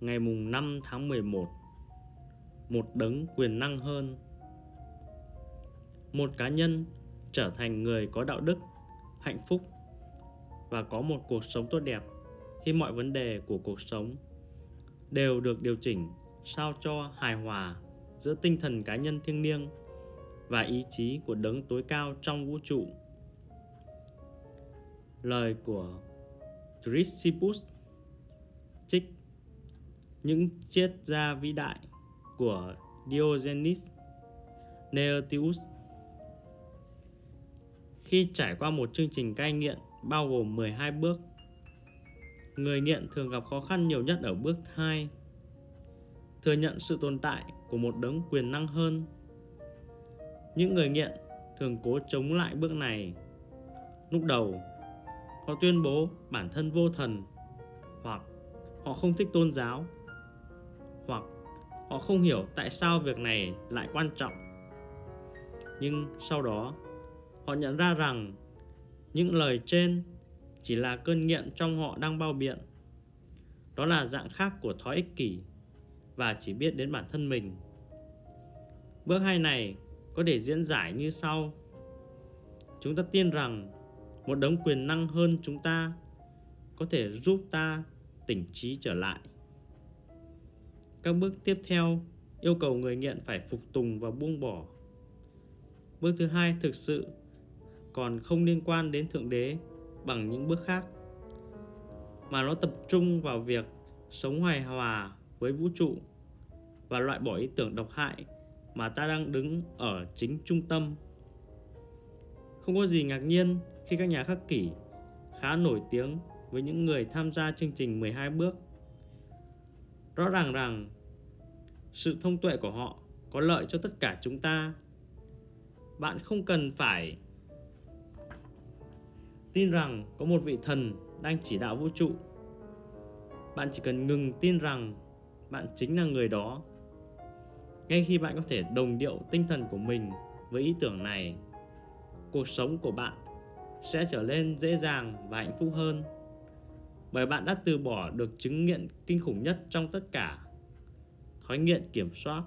ngày mùng 5 tháng 11 một đấng quyền năng hơn một cá nhân trở thành người có đạo đức, hạnh phúc và có một cuộc sống tốt đẹp khi mọi vấn đề của cuộc sống đều được điều chỉnh, sao cho hài hòa giữa tinh thần cá nhân thiêng liêng và ý chí của đấng tối cao trong vũ trụ. Lời của Chrysippus, trích những triết gia vĩ đại của Diogenes Laertius khi trải qua một chương trình cai nghiện bao gồm 12 bước. Người nghiện thường gặp khó khăn nhiều nhất ở bước 2, thừa nhận sự tồn tại của một đấng quyền năng hơn. Những người nghiện thường cố chống lại bước này. Lúc đầu, họ tuyên bố bản thân vô thần hoặc họ không thích tôn giáo hoặc họ không hiểu tại sao việc này lại quan trọng. Nhưng sau đó, họ nhận ra rằng những lời trên chỉ là cơn nghiện trong họ đang bao biện. Đó là dạng khác của thói ích kỷ và chỉ biết đến bản thân mình. Bước hai này có thể diễn giải như sau. Chúng ta tin rằng một đấng quyền năng hơn chúng ta có thể giúp ta tỉnh trí trở lại. Các bước tiếp theo yêu cầu người nghiện phải phục tùng và buông bỏ. Bước thứ hai thực sự còn không liên quan đến Thượng Đế bằng những bước khác, mà nó tập trung vào việc sống hài hòa với vũ trụ và loại bỏ ý tưởng độc hại mà ta đang đứng ở chính trung tâm. Không có gì ngạc nhiên khi các nhà khắc kỷ khá nổi tiếng với những người tham gia chương trình 12 bước. Rõ ràng rằng sự thông tuệ của họ có lợi cho tất cả chúng ta. Bạn không cần phải tin rằng có một vị thần đang chỉ đạo vũ trụ. Bạn chỉ cần ngừng tin rằng bạn chính là người đó. Ngay khi bạn có thể đồng điệu tinh thần của mình với ý tưởng này, cuộc sống của bạn sẽ trở nên dễ dàng và hạnh phúc hơn bởi bạn đã từ bỏ được chứng nghiện kinh khủng nhất trong tất cả thói nghiện kiểm soát.